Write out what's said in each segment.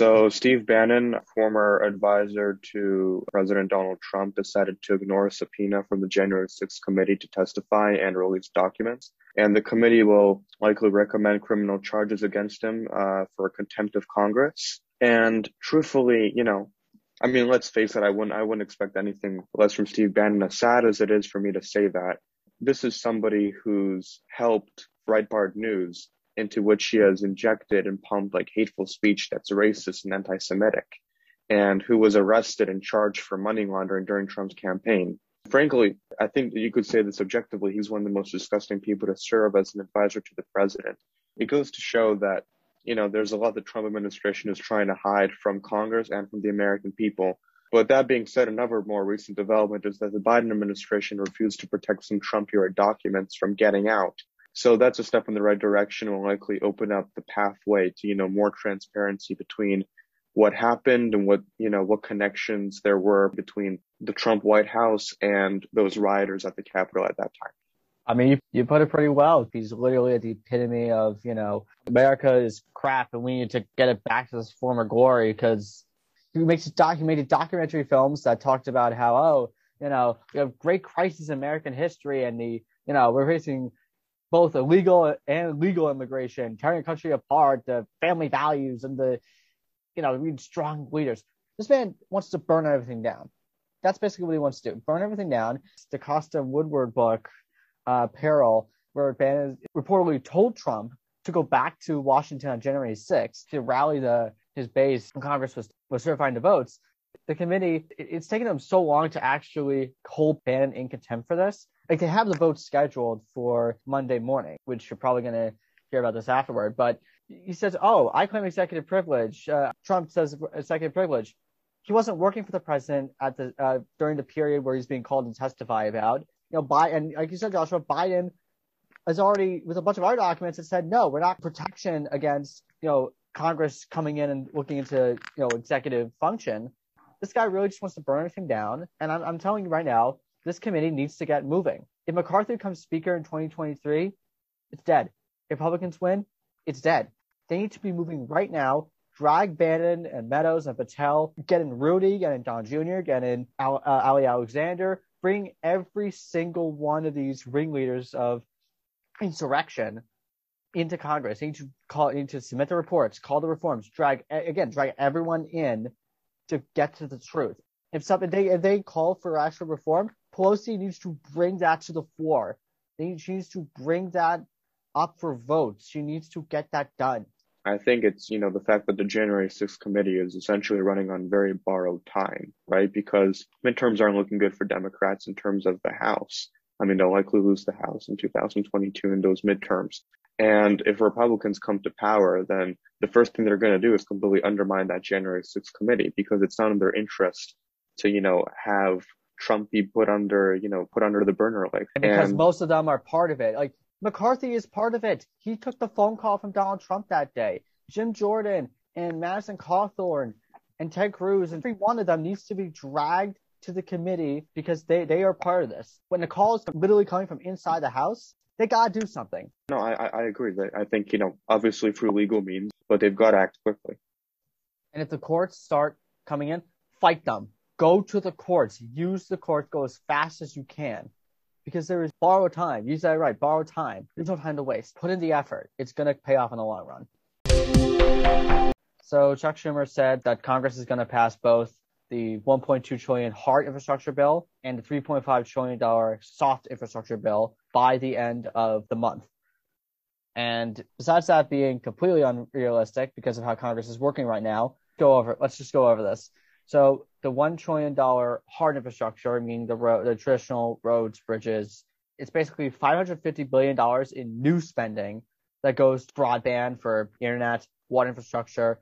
So, Steve Bannon, former advisor to President Donald Trump, decided to ignore a subpoena from the January 6th committee to testify and release documents. And the committee will likely recommend criminal charges against him uh, for contempt of Congress. And truthfully, you know, I mean, let's face it, I wouldn't, I wouldn't expect anything less from Steve Bannon, as sad as it is for me to say that. This is somebody who's helped Breitbart News, into which he has injected and pumped like hateful speech that's racist and anti-Semitic, and who was arrested and charged for money laundering during Trump's campaign. Frankly, I think you could say this objectively, he's one of the most disgusting people to serve as an advisor to the president. It goes to show that you know, there's a lot the Trump administration is trying to hide from Congress and from the American people. But that being said, another more recent development is that the Biden administration refused to protect some Trump era documents from getting out. So that's a step in the right direction and will likely open up the pathway to, you know, more transparency between what happened and what, you know, what connections there were between the Trump White House and those rioters at the Capitol at that time. I mean, you, you put it pretty well. He's literally the epitome of, you know, America is crap and we need to get it back to this former glory because he makes documented documentary films that talked about how, oh, you know, we have great crises in American history and the, you know, we're facing both illegal and legal immigration, tearing the country apart, the family values and the, you know, we need strong leaders. This man wants to burn everything down. That's basically what he wants to do. Burn everything down. The Costa Woodward book uh, Peril, where Bannon reportedly told Trump to go back to Washington on January 6th to rally the his base when Congress was, was certifying the votes. The committee, it, it's taken them so long to actually hold Bannon in contempt for this. Like they have the vote scheduled for Monday morning, which you're probably going to hear about this afterward. But he says, "Oh, I claim executive privilege." Uh, Trump says executive privilege. He wasn't working for the president at the uh, during the period where he's being called to testify about you know, Biden, And like you said, Joshua, Biden has already, with a bunch of other documents, has said, no, we're not protection against, you know, Congress coming in and looking into, you know, executive function. This guy really just wants to burn everything down. And I'm, I'm telling you right now, this committee needs to get moving. If McCarthy becomes speaker in 2023, it's dead. If Republicans win, it's dead. They need to be moving right now. Drag Bannon and Meadows and Patel, get in Rudy, get in Don Jr., get in Al, uh, Ali Alexander, bring every single one of these ringleaders of insurrection into Congress. They need to call, need to submit the reports, call the reforms, drag again, drag everyone in to get to the truth. If something they if they call for actual reform, Pelosi needs to bring that to the floor. She needs to bring that up for votes. She needs to get that done. I think it's, you know, the fact that the January 6th committee is essentially running on very borrowed time, right? Because midterms aren't looking good for Democrats in terms of the House. I mean, they'll likely lose the House in 2022 in those midterms. And if Republicans come to power, then the first thing they're going to do is completely undermine that January 6th committee because it's not in their interest to, you know, have Trump be put under, you know, put under the burner like. Because and, most of them are part of it. Like McCarthy is part of it. He took the phone call from Donald Trump that day. Jim Jordan and Madison Cawthorn and Ted Cruz and every one of them needs to be dragged to the committee because they, they are part of this. When the call is literally coming from inside the house, they gotta do something. No, I, I agree. I think, you know, obviously through legal means, but they've got to act quickly. And if the courts start coming in, fight them. Go to the courts. Use the courts. Go as fast as you can because there is borrowed time. Said it right, borrowed time. There's no time to waste. Put in the effort. It's going to pay off in the long run. So Chuck Schumer said that Congress is going to pass both the 1.2 trillion hard infrastructure bill and the 3.5 trillion dollar soft infrastructure bill by the end of the month. And besides that being completely unrealistic because of how Congress is working right now, go over. Let's just go over this. So the one trillion dollar hard infrastructure, meaning the road, the traditional roads, bridges, it's basically 550 billion dollars in new spending that goes broadband for internet, water infrastructure,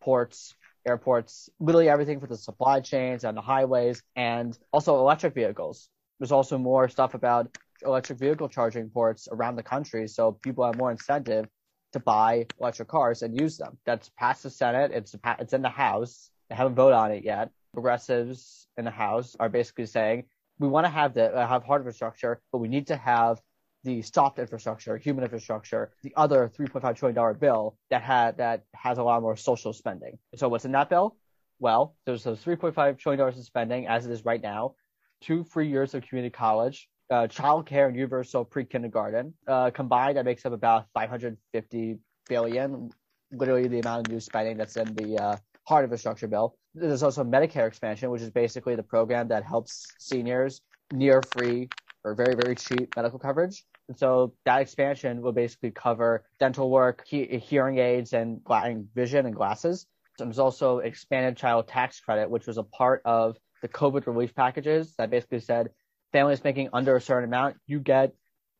ports, airports, literally everything for the supply chains and the highways, and also electric vehicles. There's also more stuff about electric vehicle charging ports around the country, so people have more incentive to buy electric cars and use them. That's passed the Senate. It's it's in the House. Haven't voted on it yet. Progressives in the House are basically saying we want to have the uh, have hard infrastructure, but we need to have the soft infrastructure, human infrastructure, the other 3.5 trillion dollar bill that had that has a lot more social spending. So what's in that bill? Well, there's those 3.5 trillion dollars in spending as it is right now, two free years of community college, uh, child care and universal pre-kindergarten. Uh, combined, that makes up about 550 billion, literally the amount of new spending that's in the uh, hard structure bill. There's also Medicare expansion, which is basically the program that helps seniors near free or very, very cheap medical coverage. And so that expansion will basically cover dental work, he- hearing aids, and, vision and glasses. And there's also expanded child tax credit, which was a part of the COVID relief packages that basically said families making under a certain amount, you get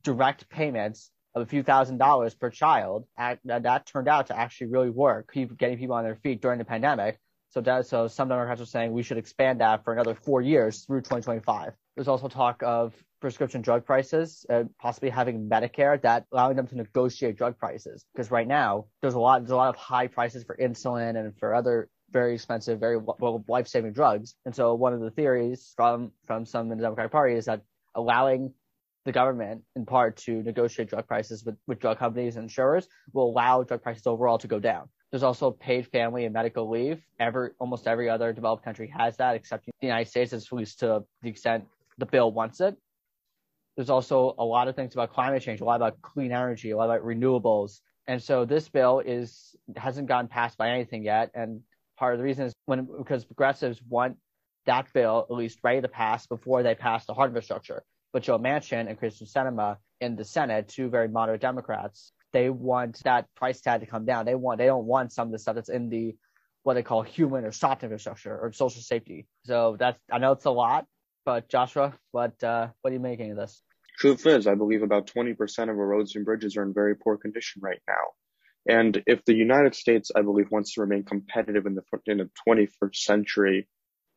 direct payments of a few thousand dollars per child. That, that turned out to actually really work, getting people on their feet during the pandemic. So that, so some Democrats are saying we should expand that for another four years through 2025. There's also talk of prescription drug prices, uh, possibly having Medicare that allowing them to negotiate drug prices. Because right now there's a lot, there's a lot of high prices for insulin and for other very expensive, very well, life-saving drugs. And so one of the theories from from some in the Democratic Party is that allowing the government, in part, to negotiate drug prices with, with drug companies and insurers will allow drug prices overall to go down. There's also paid family and medical leave. Every almost every other developed country has that, except the United States, at least to the extent the bill wants it. There's also a lot of things about climate change, a lot about clean energy, a lot about renewables. And so this bill is hasn't gotten passed by anything yet, and part of the reason is when because progressives want that bill at least ready to pass before they pass the hard infrastructure. But Joe Manchin and Kyrsten Sinema in the Senate, two very moderate Democrats, they want that price tag to come down. They want they don't want some of the stuff that's in the what they call human or soft infrastructure or social safety. So that's I know it's a lot, but Joshua, what uh, what are you making of this? Truth is, I believe about 20% of our roads and bridges are in very poor condition right now. And if the United States, I believe, wants to remain competitive in the in the 21st century,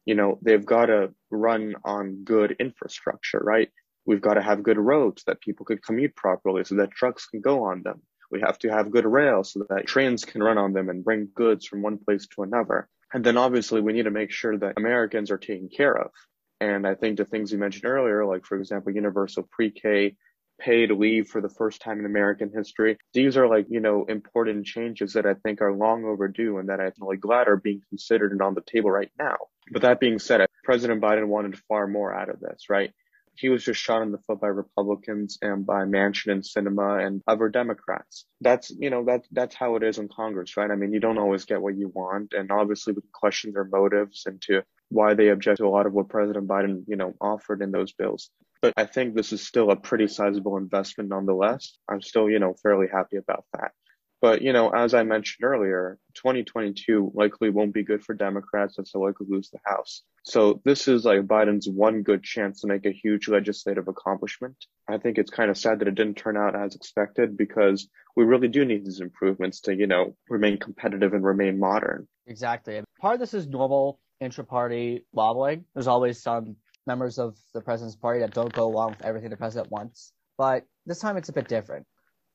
you know, they've got to run on good infrastructure, right? We've got to have good roads that people could commute properly so that trucks can go on them. We have to have good rail so that trains can run on them and bring goods from one place to another. And then obviously we need to make sure that Americans are taken care of. And I think the things you mentioned earlier, like for example, universal pre-K paid leave for the first time in American history. These are like, you know, important changes that I think are long overdue and that I'm really glad are being considered and on the table right now. But that being said, President Biden wanted far more out of this, right? He was just shot in the foot by Republicans and by Manchin and Sinema and other Democrats. That's, you know, that, that's how it is in Congress, right? I mean, you don't always get what you want. And obviously we can question their motives and to why they object to a lot of what President Biden, you know, offered in those bills. But I think this is still a pretty sizable investment nonetheless. I'm still, you know, fairly happy about that. But, you know, as I mentioned earlier, 2022 likely won't be good for Democrats and so likely lose the House. So this is like Biden's one good chance to make a huge legislative accomplishment. I think it's kind of sad that it didn't turn out as expected because we really do need these improvements to, you know, remain competitive and remain modern. Exactly. Part of this is normal intra-party lobbying. There's always some members of the president's party that don't go along with everything the president wants. But this time it's a bit different.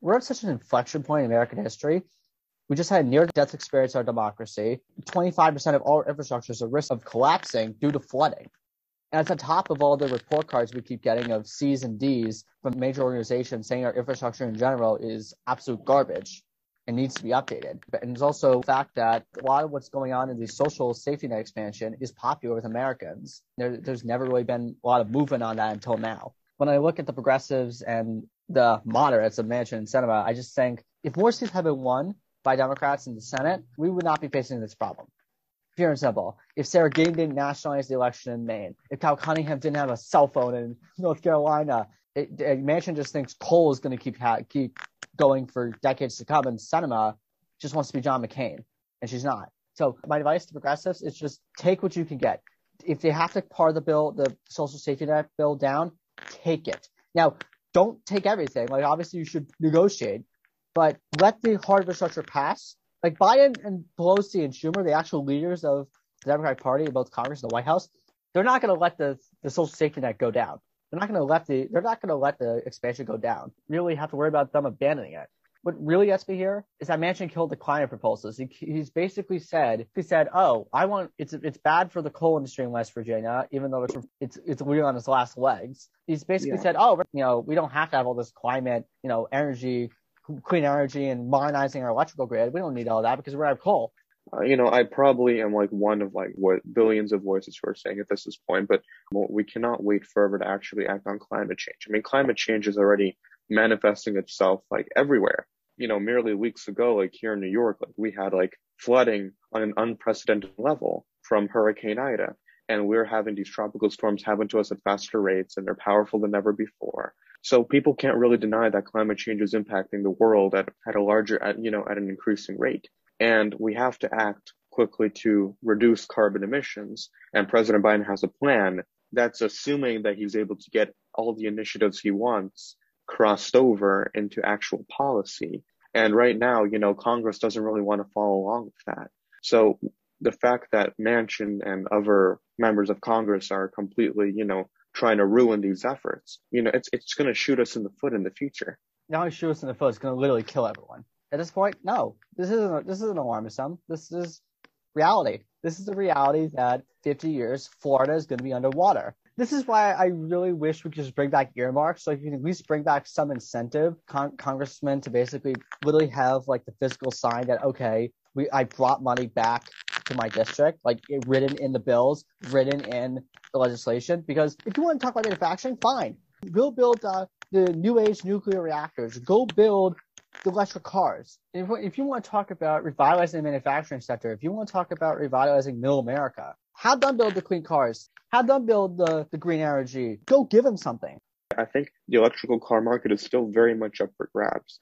We're at such an inflection point in American history. We just had a near death experience our democracy. 25% of all infrastructure is at risk of collapsing due to flooding. And it's on top of all the report cards we keep getting of C's and D's from major organizations saying our infrastructure in general is absolute garbage and needs to be updated. And there's also the fact that a lot of what's going on in the social safety net expansion is popular with Americans. There, there's never really been a lot of movement on that until now. When I look at the progressives and the moderates of Manchin and Sinema, I just think if more seats had been won by Democrats in the Senate, we would not be facing this problem. Pure and simple. If Sara Gideon didn't nationalize the election in Maine, if Cal Cunningham didn't have a cell phone in North Carolina, Manchin just thinks coal is going to keep ha- keep going for decades to come, and Sinema just wants to be John McCain, and she's not. So my advice to progressives is just take what you can get. If they have to part the bill, the social safety net bill down, take it. Now, don't take everything. Like obviously you should negotiate, but let the hard infrastructure pass Like Biden and Pelosi and Schumer, the actual leaders of the Democratic Party, both Congress and the White House, they're not going to let the the social safety net go down. They're not going to let the they're not going to let the expansion go down. You really have to worry about them abandoning it. What really gets me here is that Manchin killed the climate proposals. He, he's basically said he said, "Oh, I want it's it's bad for the coal industry in West Virginia, even though it's it's it's really on its last legs." He's basically yeah. said, "Oh, you know, we don't have to have all this climate, you know, energy, clean energy, and modernizing our electrical grid. We don't need all that because we're out of coal." Uh, you know, I probably am like one of like what billions of voices who are saying at this point, but we cannot wait forever to actually act on climate change. I mean, climate change is already manifesting itself like everywhere. You know, merely weeks ago, like here in New York, like we had like flooding on an unprecedented level from Hurricane Ida. And we're having these tropical storms happen to us at faster rates and they're powerful than ever before. So people can't really deny that climate change is impacting the world at, at a larger, at, you know, at an increasing rate. And we have to act quickly to reduce carbon emissions. And President Biden has a plan that's assuming that he's able to get all the initiatives he wants crossed over into actual policy. And right now, you know, Congress doesn't really want to follow along with that. So the fact that Manchin and other members of Congress are completely, you know, trying to ruin these efforts, you know, it's it's going to shoot us in the foot in the future. Not only shoot us in the foot, it's going to literally kill everyone. At this point, no, this isn't this isn't alarmism. This is reality. This is the reality that 50 years Florida is going to be underwater. This is why I really wish we could just bring back earmarks, so you can at least bring back some incentive, con- congressmen, to basically literally have like the physical sign that okay, we I brought money back to my district, like it, written in the bills, written in the legislation. Because if you want to talk about manufacturing, fine, we'll build uh, the new age nuclear reactors. Go build the electric cars. If, if you want to talk about revitalizing the manufacturing sector, if you want to talk about revitalizing middle America, have them build the clean cars. Have them build the, the green energy. Go give them something. I think the electrical car market is still very much up for grabs.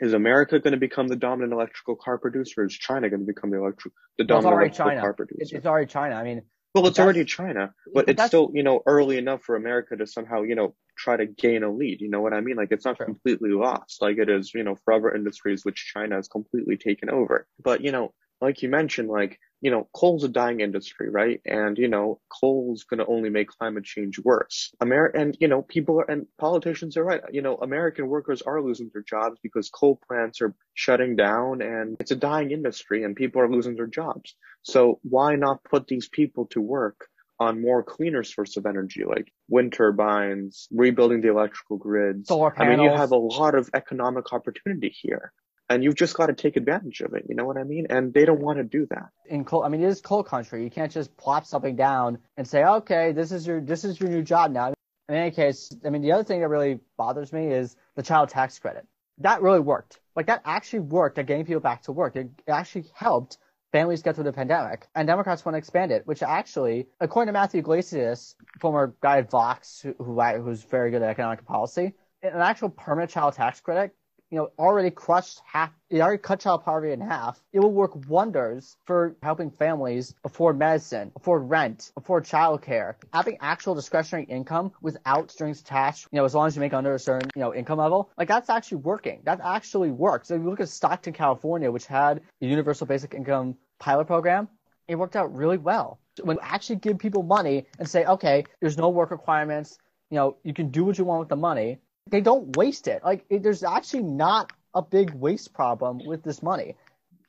Is America going to become the dominant electrical car producer? Is China going to become the electric the dominant electrical China. car producer? It's already China. I mean, well, it's already China, but it's still, you know, early enough for America to somehow, you know, try to gain a lead. You know what I mean? Like it's not True. completely lost like it is, you know, for other industries which China has completely taken over. But, you know, like you mentioned, like, you know, coal's a dying industry, right? And, you know, coal's going to only make climate change worse. Amer- and, you know, people are, and politicians are right. You know, American workers are losing their jobs because coal plants are shutting down and it's a dying industry and people are losing their jobs. So why not put these people to work on more cleaner source of energy like wind turbines, rebuilding the electrical grids. Solar panels. I mean, you have a lot of economic opportunity here and you've just got to take advantage of it. You know what I mean? And they don't want to do that. In coal, I mean, it is coal country. You can't just plop something down and say, okay, this is your this is your new job now. In any case, I mean, the other thing that really bothers me is the child tax credit. That really worked. Like that actually worked at getting people back to work. It actually helped families get through the pandemic. And Democrats want to expand it, which actually, according to Matthew Yglesias, former guy at Vox, who, who who's very good at economic policy, an actual permanent child tax credit you know, already crushed half, it already cut child poverty in half. It will work wonders for helping families afford medicine, afford rent, afford childcare. Having actual discretionary income without strings attached, you know, as long as you make under a certain, you know, income level, like that's actually working. That actually works. So if you look at Stockton, California, which had a universal basic income pilot program, it worked out really well. When you actually give people money and say, okay, there's no work requirements, you know, you can do what you want with the money, they don't waste it. Like it, there's actually not a big waste problem with this money.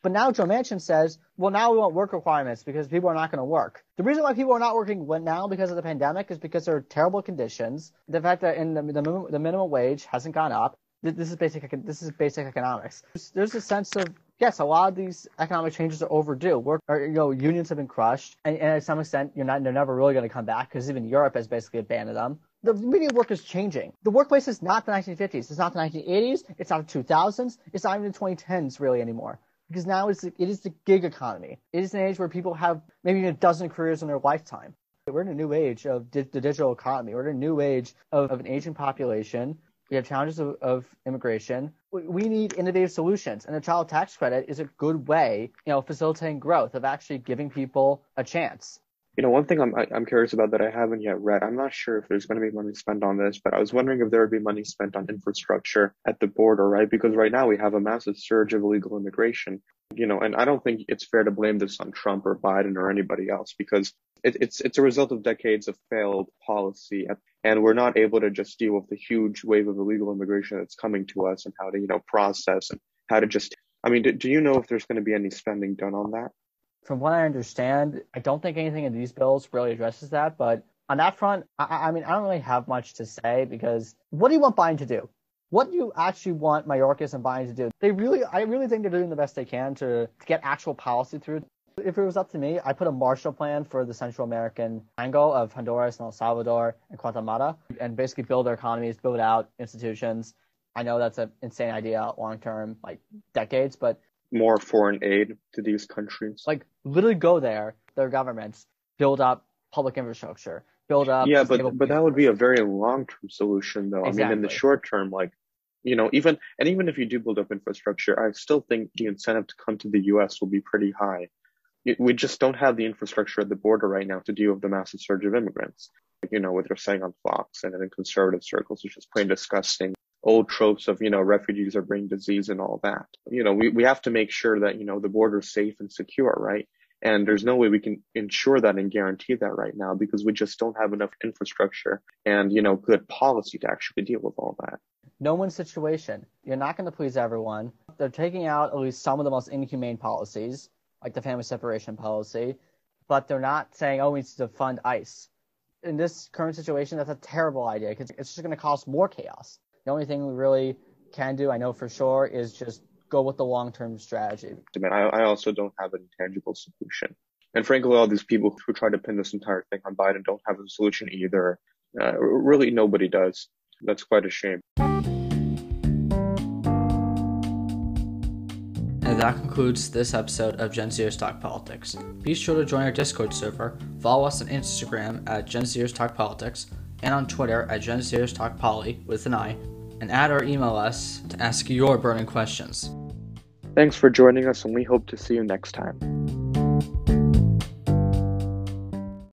But now Joe Manchin says, well, now we want work requirements because people are not going to work. The reason why people are not working now because of the pandemic is because there are terrible conditions. The fact that in the, the, the minimum wage hasn't gone up. This is basic. This is basic economics. There's a sense of yes, a lot of these economic changes are overdue. Work, or, you know, unions have been crushed, and, and, to some extent, you're not, they're never really going to come back because even Europe has basically abandoned them the media work is changing. The workplace is not the 1950s. It's not the 1980s. It's not the 2000s. It's not even the 2010s really anymore. Because now it's, it is the gig economy. It is an age where people have maybe a dozen careers in their lifetime. We're in a new age of di- the digital economy. We're in a new age of, of an aging population. We have challenges of, of immigration. We, we need innovative solutions, and the child tax credit is a good way, you know, facilitating growth of actually giving people a chance You know, one thing I'm I'm curious about that I haven't yet read. I'm not sure if there's going to be money spent on this, but I was wondering if there would be money spent on infrastructure at the border, right? Because right now we have a massive surge of illegal immigration. You know, and I don't think it's fair to blame this on Trump or Biden or anybody else because it, it's it's a result of decades of failed policy, and we're not able to just deal with the huge wave of illegal immigration that's coming to us and how to you know process and how to just. I mean, do, do you know if there's going to be any spending done on that? From what I understand, I don't think anything in these bills really addresses that. But on that front, I, I, mean, I don't really have much to say because what do you want Biden to do? What do you actually want Mayorkas and Biden to do? They really, I really think they're doing the best they can to, to get actual policy through. If it was up to me, I put a Marshall Plan for the Central American triangle of Honduras and El Salvador and Guatemala, and basically build their economies, build out institutions. I know that's an insane idea long term, like decades, but more foreign aid to these countries. Like literally go there, their governments, build up public infrastructure, build up. Yeah, but but that would be a very long term solution, though. Exactly. I mean, in the short term, like you know, even and even if you do build up infrastructure, I still think the incentive to come to the U.S. will be pretty high. We just don't have the infrastructure at the border right now to deal with the massive surge of immigrants. Like, you know, what they're saying on Fox and in conservative circles, which is plain disgusting old tropes of, you know, refugees are bringing disease and all that. You know, we, we have to make sure that, you know, the border is safe and secure, right? And there's no way we can ensure that and guarantee that right now because we just don't have enough infrastructure and, you know, good policy to actually deal with all that. No one's situation. You're not going to please everyone. They're taking out at least some of the most inhumane policies, like the family separation policy, but they're not saying, oh, we need to fund ICE. In this current situation, that's a terrible idea because it's just going to cause more chaos. The only thing we really can do, I know for sure, is just go with the long-term strategy. I, I also don't have a tangible solution. And frankly, all these people who try to pin this entire thing on Biden don't have a solution either. Uh, really, nobody does. That's quite a shame. And that concludes this episode of Gen Zers Talk Politics. Be sure to join our Discord server, follow us on Instagram at Gen Zers Talk Politics, and on Twitter at Gen Zers Talk Poly with an I, and add or email us to ask your burning questions. Thanks for joining us, and we hope to see you next time.